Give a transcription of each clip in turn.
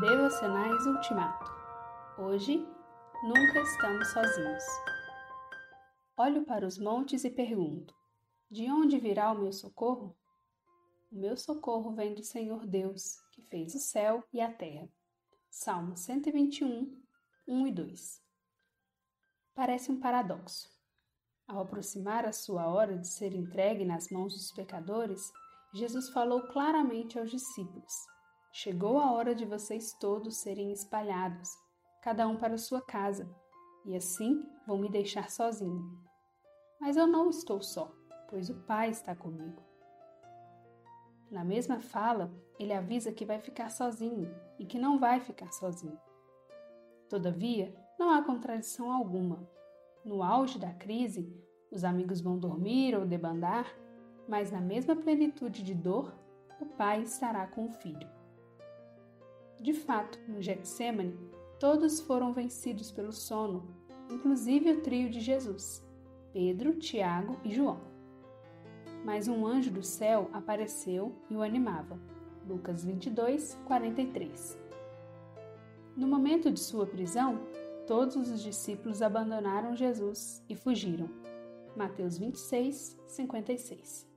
Devocionais Ultimato. Hoje, nunca estamos sozinhos. Olho para os montes e pergunto: De onde virá o meu socorro? O meu socorro vem do Senhor Deus, que fez o céu e a terra. Salmo 121, 1 e 2. Parece um paradoxo. Ao aproximar a sua hora de ser entregue nas mãos dos pecadores, Jesus falou claramente aos discípulos Chegou a hora de vocês todos serem espalhados, cada um para sua casa, e assim vão me deixar sozinho. Mas eu não estou só, pois o Pai está comigo. Na mesma fala, ele avisa que vai ficar sozinho e que não vai ficar sozinho. Todavia, não há contradição alguma. No auge da crise, os amigos vão dormir ou debandar, mas na mesma plenitude de dor, o pai estará com o filho. De fato, no Getsemane, todos foram vencidos pelo sono, inclusive o trio de Jesus, Pedro, Tiago e João. Mas um anjo do céu apareceu e o animava. Lucas 22, 43. No momento de sua prisão, todos os discípulos abandonaram Jesus e fugiram. Mateus 26, 56.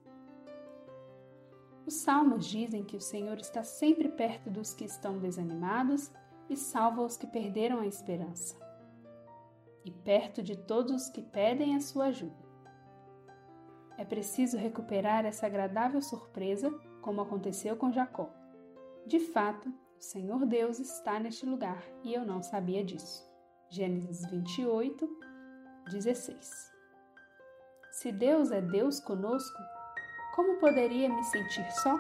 Os salmos dizem que o Senhor está sempre perto dos que estão desanimados e salva os que perderam a esperança, e perto de todos os que pedem a sua ajuda. É preciso recuperar essa agradável surpresa, como aconteceu com Jacó. De fato, o Senhor Deus está neste lugar e eu não sabia disso. Gênesis 28, 16. Se Deus é Deus conosco, como poderia me sentir só?